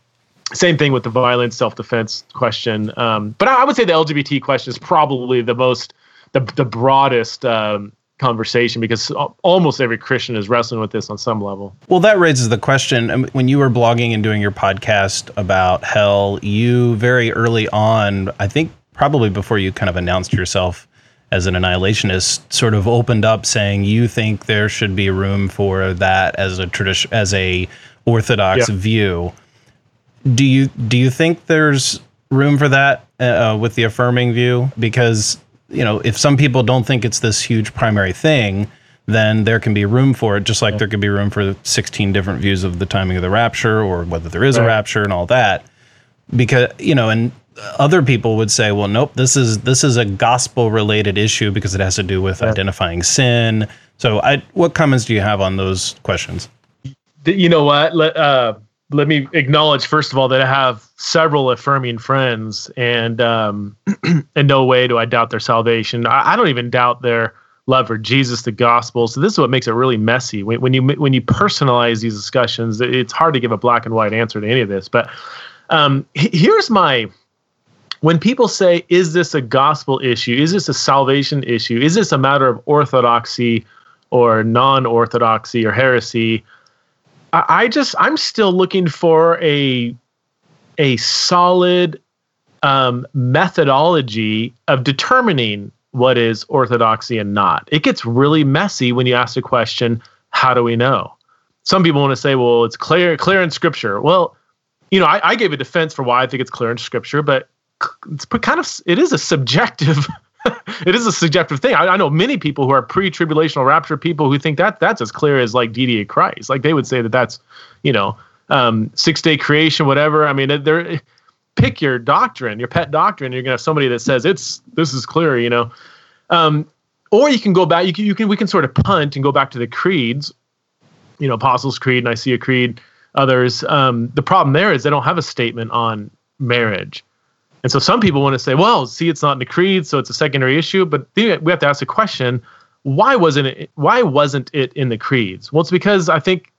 same thing with the violent self-defense question. Um, but I, I, would say the LGBT question is probably the most the the broadest um, conversation because almost every Christian is wrestling with this on some level. Well, that raises the question when you were blogging and doing your podcast about hell, you very early on, I think probably before you kind of announced yourself as an annihilationist, sort of opened up saying you think there should be room for that as a tradition, as a orthodox yeah. view. Do you do you think there's room for that uh, with the affirming view? Because you know, if some people don't think it's this huge primary thing, then there can be room for it, just like yeah. there could be room for 16 different views of the timing of the rapture or whether there is right. a rapture and all that. Because, you know, and other people would say, well, nope, this is this is a gospel related issue because it has to do with yeah. identifying sin. So, I, what comments do you have on those questions? You know what? Let, uh, let me acknowledge first of all that I have several affirming friends, and um, in no way do I doubt their salvation. I, I, don't even doubt their love for Jesus, the gospel. So this is what makes it really messy. When, when you when you personalize these discussions, it's hard to give a black and white answer to any of this. But um, here's my when people say, "Is this a gospel issue? Is this a salvation issue? Is this a matter of orthodoxy or non-orthodoxy or heresy?" I just I'm still looking for a a solid um, methodology of determining what is orthodoxy and not. It gets really messy when you ask the question, "How do we know?" Some people want to say, "Well, it's clear clear in Scripture." Well, you know, I, I gave a defense for why I think it's clear in Scripture, but it's kind of it is a subjective it is a subjective thing. I, I, know many people who are pre-tribulational rapture people who think that that's as clear as like of Christ. Like they would say that that's, you know, um, six day creation, whatever. I mean, they're pick your doctrine, your pet doctrine. You're gonna have somebody that says it's this is clear, you know. Um, or you can go back. You can you can we can sort of punt and go back to the creeds, you know, Apostles' Creed, Nicaea Creed, others. Um, the problem there is they don't have a statement on marriage. And so some people want to say, well, see, it's not in the creed, so it's a secondary issue. But we have to ask the question: Why wasn't it? Why wasn't it in the creeds? Well, it's because I think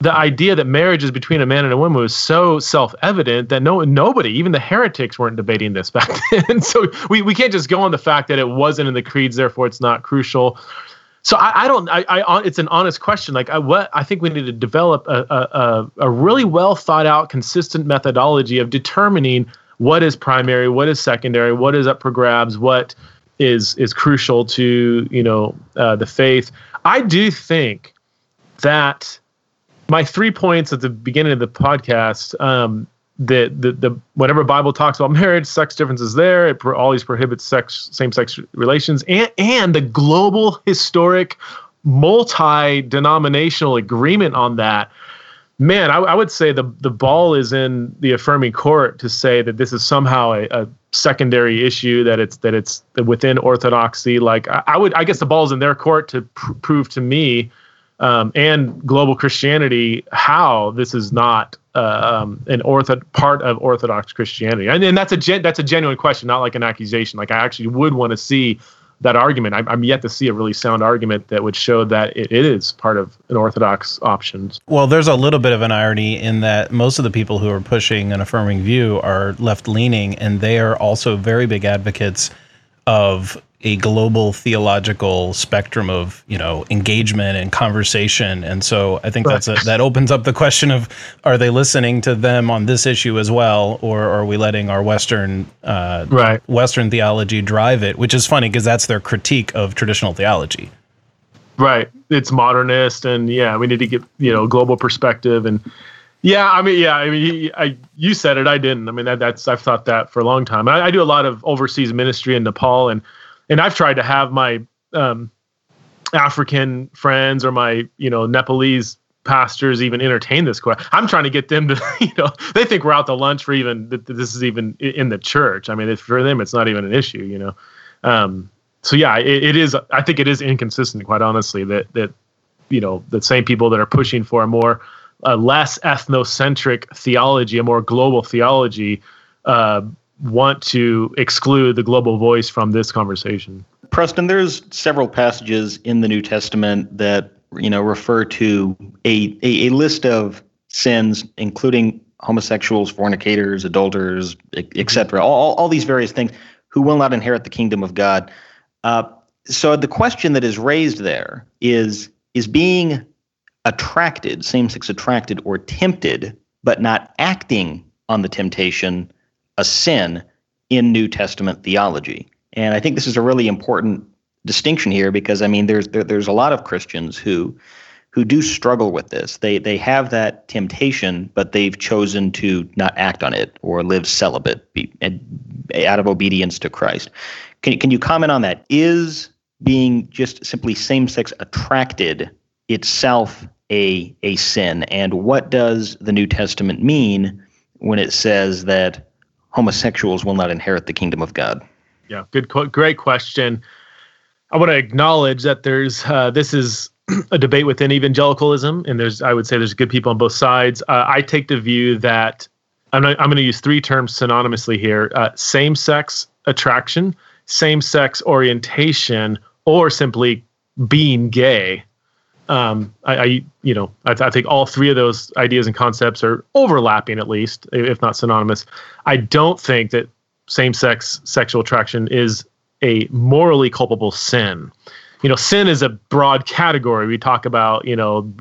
the idea that marriage is between a man and a woman was so self-evident that no nobody, even the heretics, weren't debating this back then. so we, we can't just go on the fact that it wasn't in the creeds, therefore it's not crucial. So I, I don't. I, I, it's an honest question. Like I, what I think we need to develop a, a, a really well thought out, consistent methodology of determining what is primary, what is secondary, what is up for grabs, what is is crucial to you know uh, the faith. I do think that my three points at the beginning of the podcast. Um, the, the the whenever Bible talks about marriage, sex differences there, it pro- always prohibits sex same sex relations, and and the global historic multi denominational agreement on that man, I, I, would say the the ball is in the affirming court to say that this is somehow a, a secondary issue that it's that it's within orthodoxy. Like I, I, would, I guess the ball's in their court to pr- prove to me um, and global Christianity how this is not uh, um, an ortho part of Orthodox Christianity, and, and that's a gen- that's a genuine question, not like an accusation. Like I actually would want to see that argument. I'm, I'm, yet to see a really sound argument that would show that it, it is part of an orthodox options. Well, there's a little bit of an irony in that most of the people who are pushing an affirming view are left leaning, and they are also very big advocates of a global theological spectrum of you know engagement and conversation. And so i think that's a, that opens up the question of are they listening to them on this issue as well? Or are we letting our western uh, right. Western theology drive it? Which is funny because that's their critique of traditional theology. Right. It's modernist and yeah we need to get you know global perspective. And yeah, I mean, yeah, I mean, I you said it, I didn't. I mean, that, that's I've thought that for a long time. I, I do a lot of overseas ministry in Nepal, and and I've tried to have my um, African friends or my you know Nepalese pastors even entertain this question. I'm trying to get them to you know they think we're out to lunch for even that this is even in the church. I mean, for them it's not even an issue, you know. Um, so yeah, it, it is. I think it is inconsistent, quite honestly, that that you know the same people that are pushing for a more a less ethnocentric theology, a more global theology, uh, want to exclude the global voice from this conversation. Preston, there's several passages in the New Testament that you know refer to a, a, a list of sins, including homosexuals, fornicators, adulterers, etc. All, all these various things who will not inherit the kingdom of God. Uh, so the question that is raised there is is being attracted, same-sex attracted or tempted, but not acting on the temptation a sin in New Testament theology. And I think this is a really important distinction here because I mean there's there, there's a lot of Christians who who do struggle with this. They they have that temptation, but they've chosen to not act on it or live celibate be, out of obedience to Christ. Can can you comment on that? Is being just simply same-sex attracted itself a a sin, and what does the New Testament mean when it says that homosexuals will not inherit the kingdom of God? Yeah, good, great question. I want to acknowledge that there's uh, this is a debate within evangelicalism, and there's I would say there's good people on both sides. Uh, I take the view that I'm, I'm going to use three terms synonymously here: uh, same-sex attraction, same-sex orientation, or simply being gay um, I, I, you know, I, I, think all three of those ideas and concepts are overlapping, at least, if not synonymous. I don't think that same-sex sexual attraction is a morally culpable sin. You know, sin is a broad category. We talk about, you know,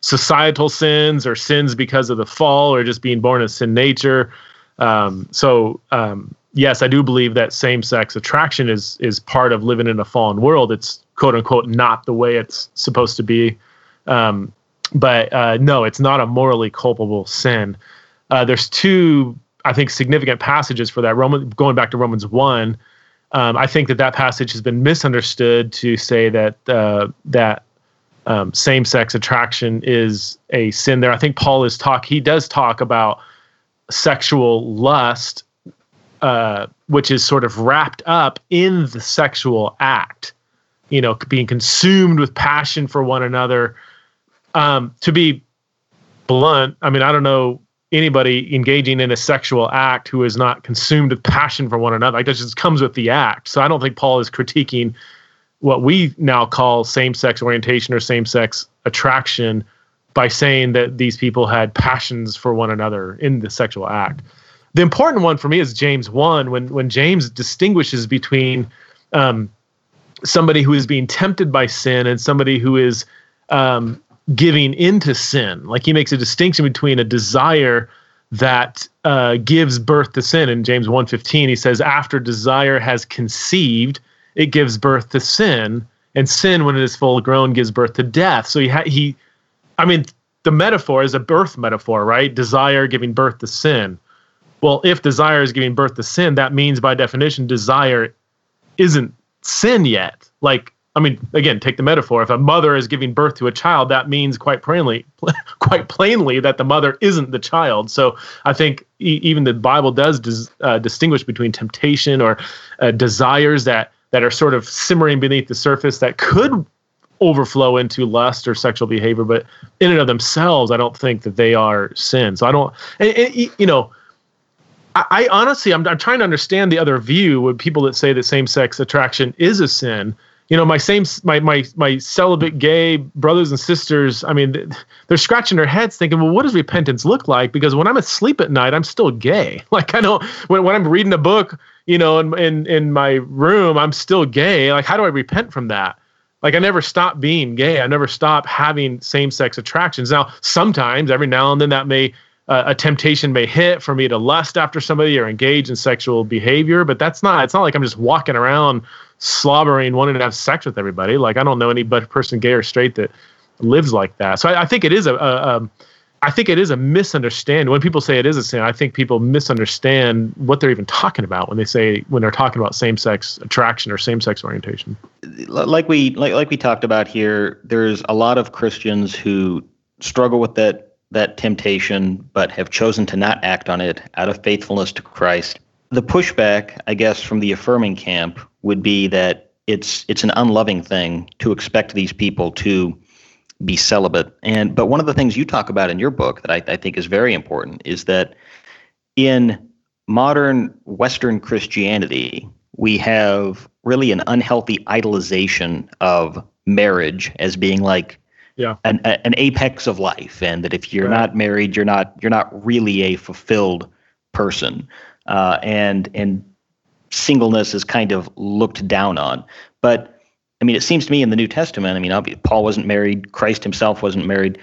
societal sins or sins because of the fall or just being born in sin nature. Um, so, um, yes, I do believe that same-sex attraction is is part of living in a fallen world. It's quote unquote not the way it's supposed to be. Um, but uh, no, it's not a morally culpable sin. Uh, there's two, I think, significant passages for that. Roman, going back to Romans one, um, I think that that passage has been misunderstood to say that uh, that um, same-sex attraction is a sin. There, I think Paul is talk. He does talk about sexual lust, uh, which is sort of wrapped up in the sexual act you know, being consumed with passion for one another. Um, to be blunt, I mean, I don't know anybody engaging in a sexual act who is not consumed with passion for one another. Like that just comes with the act. So I don't think Paul is critiquing what we now call same-sex orientation or same-sex attraction by saying that these people had passions for one another in the sexual act. The important one for me is James 1 when when James distinguishes between um, somebody who is being tempted by sin and somebody who is um, giving into sin. Like he makes a distinction between a desire that uh, gives birth to sin. In James 1.15, he says, after desire has conceived, it gives birth to sin. And sin, when it is full grown, gives birth to death. So he, ha- he I mean, the metaphor is a birth metaphor, right? Desire giving birth to sin. Well, if desire is giving birth to sin, that means by definition, desire isn't sin yet. Like, I mean, again, take the metaphor. If a mother is giving birth to a child, that means quite plainly, quite plainly, that the mother isn't the child. So I think e- even the Bible does dis- uh, distinguish between temptation or uh, desires that that are sort of simmering beneath the surface that could overflow into lust or sexual behavior, but in and of themselves, I don't think that they are sin. So I don't, and, and you know, I, I honestly, I'm, I'm trying to understand the other view with people that say that same-sex attraction is a sin. You know, my same, my my my celibate gay brothers and sisters. I mean, they're scratching their heads, thinking, "Well, what does repentance look like?" Because when I'm asleep at night, I'm still gay. Like I don't when when I'm reading a book, you know, in in in my room, I'm still gay. Like how do I repent from that? Like I never stop being gay. I never stop having same-sex attractions. Now, sometimes, every now and then, that may uh, a temptation may hit for me to lust after somebody or engage in sexual behavior, but that's not. It's not like I'm just walking around slobbering, wanting to have sex with everybody. Like I don't know any person, gay or straight, that lives like that. So I, I think it is a, a, a I think it is a misunderstanding. When people say it is a sin, I think people misunderstand what they're even talking about when they say when they're talking about same-sex attraction or same-sex orientation. Like we like like we talked about here, there's a lot of Christians who struggle with that that temptation but have chosen to not act on it out of faithfulness to Christ. The pushback, I guess, from the affirming camp would be that it's it's an unloving thing to expect these people to be celibate. And but one of the things you talk about in your book that I, I think is very important is that in modern Western Christianity, we have really an unhealthy idolization of marriage as being like yeah. an, an apex of life, and that if you're right. not married, you're not you're not really a fulfilled person, uh, and and singleness is kind of looked down on. But I mean, it seems to me in the New Testament, I mean, Paul wasn't married, Christ himself wasn't married.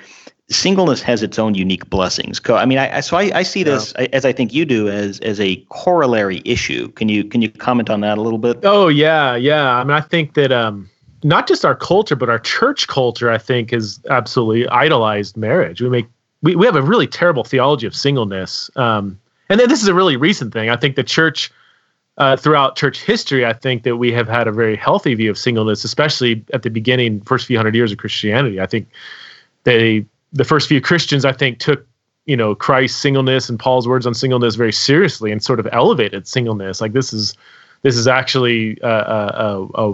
Singleness has its own unique blessings. I mean, I, so I, I see this yeah. as I think you do as as a corollary issue. Can you can you comment on that a little bit? Oh yeah, yeah. I mean, I think that um, not just our culture, but our church culture, I think, has absolutely idolized marriage. We make we, we have a really terrible theology of singleness. Um, and then this is a really recent thing. I think the church uh, throughout church history, I think that we have had a very healthy view of singleness, especially at the beginning, first few hundred years of Christianity. I think they, the first few Christians, I think, took you know Christ's singleness and Paul's words on singleness very seriously and sort of elevated singleness. Like this is this is actually a, a, a,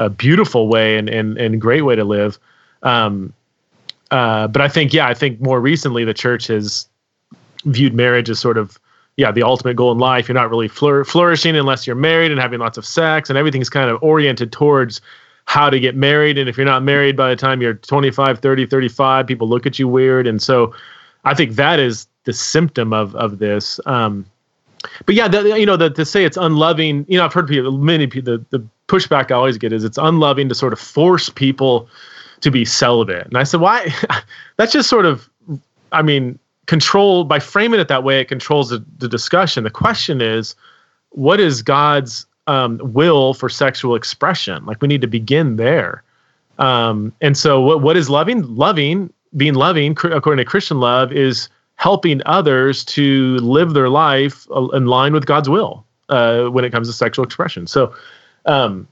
a beautiful way and, and and great way to live. Um, uh, but I think yeah, I think more recently the church has viewed marriage as sort of yeah, the ultimate goal in life. You're not really flour- flourishing unless you're married and having lots of sex, and everything's kind of oriented towards how to get married. And if you're not married by the time you're 25, 30, 35, people look at you weird. And so I think that is the symptom of of this. Um, but yeah, the, you know, the, to say it's unloving, you know, I've heard people, many people, the, the pushback I always get is it's unloving to sort of force people to be celibate. And I said, why? That's just sort of, I mean, control by framing it that way it controls the, the discussion. The question is what is god's um, will for sexual expression? Like we need to begin there. Um, and so what, what is loving? Loving being loving according to christian love is helping others to live their life in line with god's will uh, when it comes to sexual expression. So um,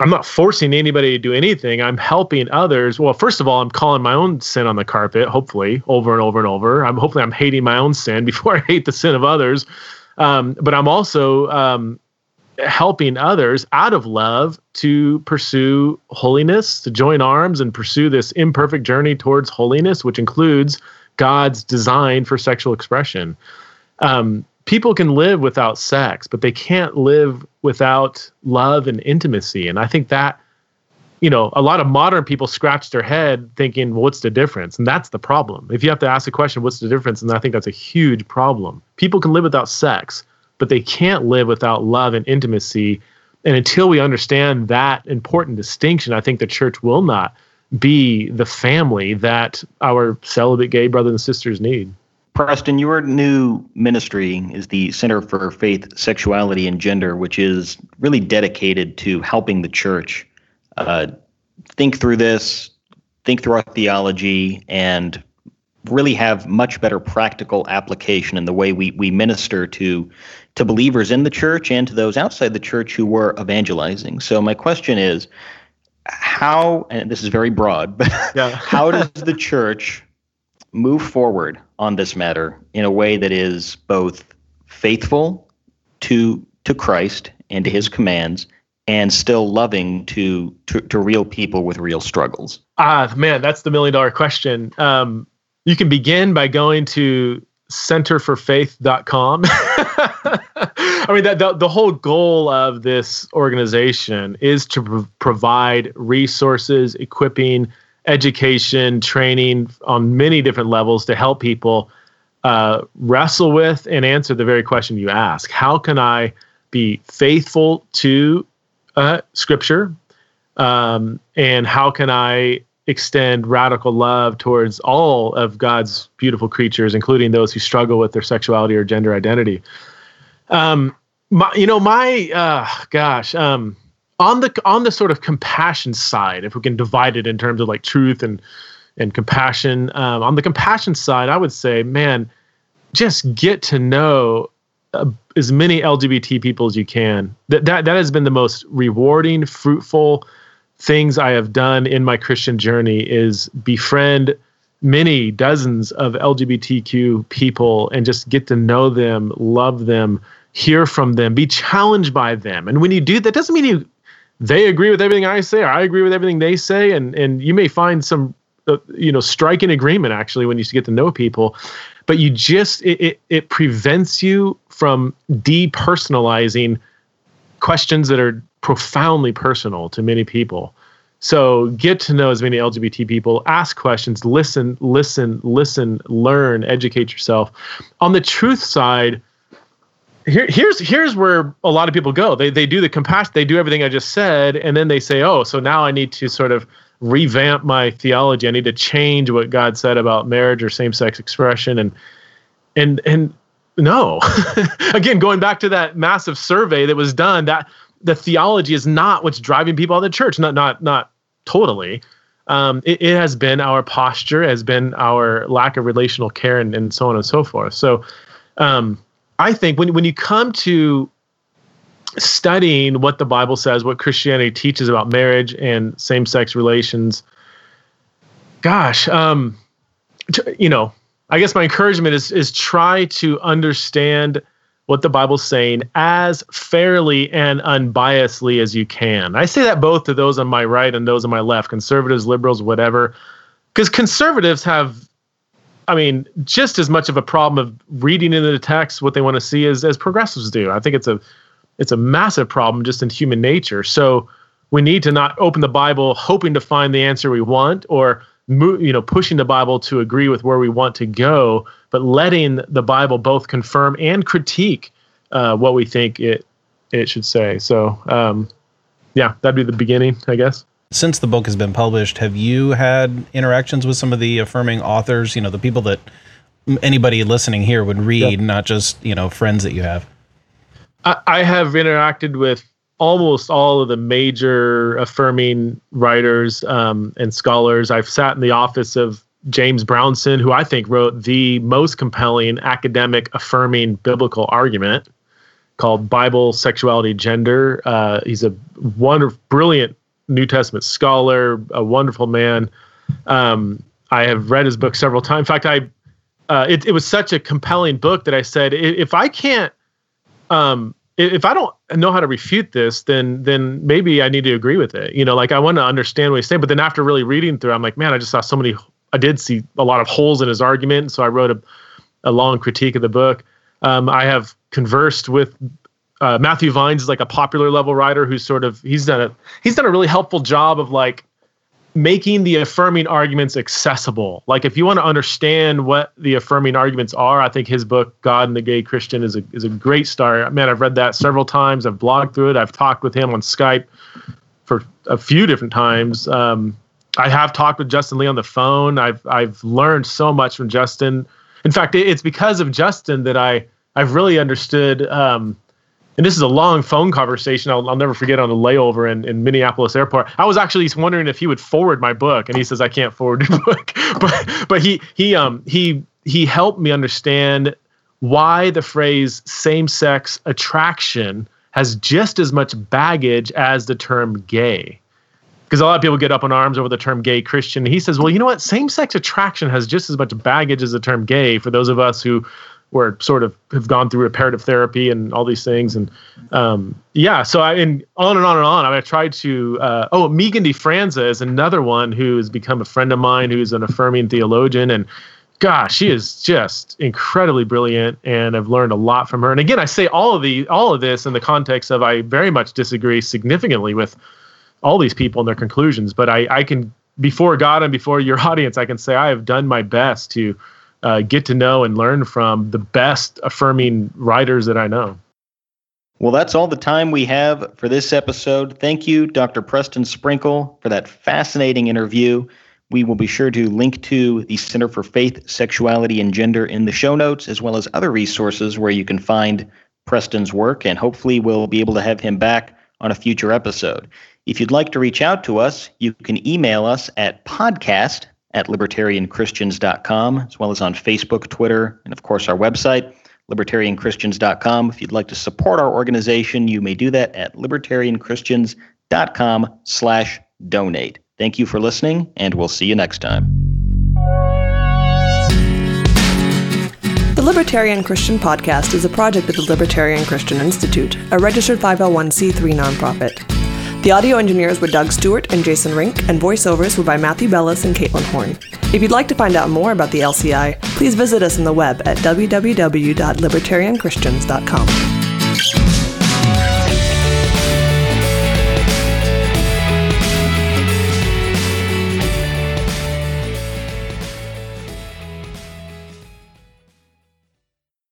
I'm not forcing anybody to do anything. I'm helping others. Well, first of all, I'm calling my own sin on the carpet, hopefully, over and over and over. I'm hopefully I'm hating my own sin before I hate the sin of others. Um, but I'm also um, helping others out of love to pursue holiness, to join arms and pursue this imperfect journey towards holiness, which includes God's design for sexual expression. Um, people can live without sex, but they can't live without love and intimacy. And I think that, you know, a lot of modern people scratch their head thinking, well, what's the difference? And that's the problem. If you have to ask the question, what's the difference? And I think that's a huge problem. People can live without sex, but they can't live without love and intimacy. And until we understand that important distinction, I think the church will not be the family that our celibate gay brothers and sisters need. Preston, your new ministry is the Center for Faith, Sexuality, and Gender, which is really dedicated to helping the church uh, think through this, think through our theology, and really have much better practical application in the way we, we minister to to believers in the church and to those outside the church who were evangelizing. So my question is, how and this is very broad, but yeah. how does the church move forward on this matter in a way that is both faithful to to Christ and to his commands and still loving to to, to real people with real struggles? Ah, man, that's the million dollar question. Um, you can begin by going to centerforfaith.com. I mean, that the, the whole goal of this organization is to pro- provide resources, equipping, education, training on many different levels to help people uh, wrestle with and answer the very question you ask How can I be faithful to uh, Scripture? Um, and how can I extend radical love towards all of God's beautiful creatures, including those who struggle with their sexuality or gender identity? Um, my, you know, my uh, gosh, um, on the on the sort of compassion side, if we can divide it in terms of like truth and and compassion, um, on the compassion side, I would say, man, just get to know uh, as many LGBT people as you can. That that that has been the most rewarding, fruitful things I have done in my Christian journey is befriend many dozens of LGBTQ people and just get to know them, love them, hear from them, be challenged by them. And when you do that, doesn't mean you they agree with everything I say or I agree with everything they say and and you may find some uh, you know striking agreement actually when you get to know people but you just it, it, it prevents you from depersonalizing questions that are profoundly personal to many people. So get to know as many LGBT people, ask questions, listen, listen, listen, learn, educate yourself. On the truth side, here, here's here's where a lot of people go. They they do the compassion, they do everything I just said, and then they say, oh, so now I need to sort of revamp my theology. I need to change what God said about marriage or same-sex expression, and and and no. Again, going back to that massive survey that was done, that the theology is not what's driving people out of the church. Not not not totally. Um, it, it, has been our posture, has been our lack of relational care, and, and so on and so forth. So, um, I think when when you come to studying what the Bible says, what Christianity teaches about marriage and same sex relations, gosh, um, you know, I guess my encouragement is is try to understand what the Bible's saying as fairly and unbiasedly as you can. I say that both to those on my right and those on my left, conservatives, liberals, whatever. Because conservatives have, I mean, just as much of a problem of reading into the text what they want to see as, as progressives do. I think it's a it's a massive problem just in human nature. So we need to not open the Bible hoping to find the answer we want or you know pushing the bible to agree with where we want to go but letting the bible both confirm and critique uh, what we think it it should say so um, yeah that'd be the beginning i guess since the book has been published have you had interactions with some of the affirming authors you know the people that anybody listening here would read not just you know friends that you have I, I have interacted with almost all of the major affirming writers um, and scholars. I've sat in the office of James Brownson, who I think wrote the most compelling academic affirming biblical argument called Bible, Sexuality, Gender. Uh, he's a wonderful, brilliant New Testament scholar, a wonderful man. Um, I have read his book several times. In fact, I uh, it, it was such a compelling book that I said, if I can't um, if I don't know how to refute this, then then maybe I need to agree with it. You know, like I want to understand what he's saying. But then after really reading through, I'm like, man, I just saw so many. I did see a lot of holes in his argument, so I wrote a, a long critique of the book. Um, I have conversed with uh, Matthew Vines, is like a popular level writer who's sort of he's done a he's done a really helpful job of like making the affirming arguments accessible. Like if you want to understand what the affirming arguments are, I think his book God and the Gay Christian is a is a great start. Man, I've read that several times. I've blogged through it. I've talked with him on Skype for a few different times. Um, I have talked with Justin Lee on the phone. I've I've learned so much from Justin. In fact, it's because of Justin that I I've really understood um, and this is a long phone conversation I'll, I'll never forget on the layover in, in Minneapolis airport. I was actually wondering if he would forward my book, and he says I can't forward your book, but but he he um he he helped me understand why the phrase same-sex attraction has just as much baggage as the term gay. Because a lot of people get up in arms over the term gay Christian. He says, well, you know what? Same sex attraction has just as much baggage as the term gay for those of us who or sort of have gone through reparative therapy and all these things. And um, yeah, so I and on and on and on. I, mean, I tried to. Uh, oh, Megan DeFranza is another one who has become a friend of mine, who's an affirming theologian, and gosh, she is just incredibly brilliant, and I've learned a lot from her. And again, I say all of the all of this in the context of I very much disagree significantly with all these people and their conclusions, but I, I can before God and before your audience, I can say I have done my best to uh, get to know and learn from the best affirming writers that I know. Well, that's all the time we have for this episode. Thank you, Dr. Preston Sprinkle, for that fascinating interview. We will be sure to link to the Center for Faith, Sexuality, and Gender in the show notes, as well as other resources where you can find Preston's work, and hopefully we'll be able to have him back on a future episode. If you'd like to reach out to us, you can email us at podcast at libertarianchristians.com, as well as on Facebook, Twitter, and of course our website, libertarianchristians.com. If you'd like to support our organization, you may do that at libertarianchristians.com slash donate. Thank you for listening, and we'll see you next time. The Libertarian Christian Podcast is a project of the Libertarian Christian Institute, a registered 501c3 nonprofit. The audio engineers were Doug Stuart and Jason Rink, and voiceovers were by Matthew Bellis and Caitlin Horn. If you'd like to find out more about the LCI, please visit us on the web at www.libertarianchristians.com.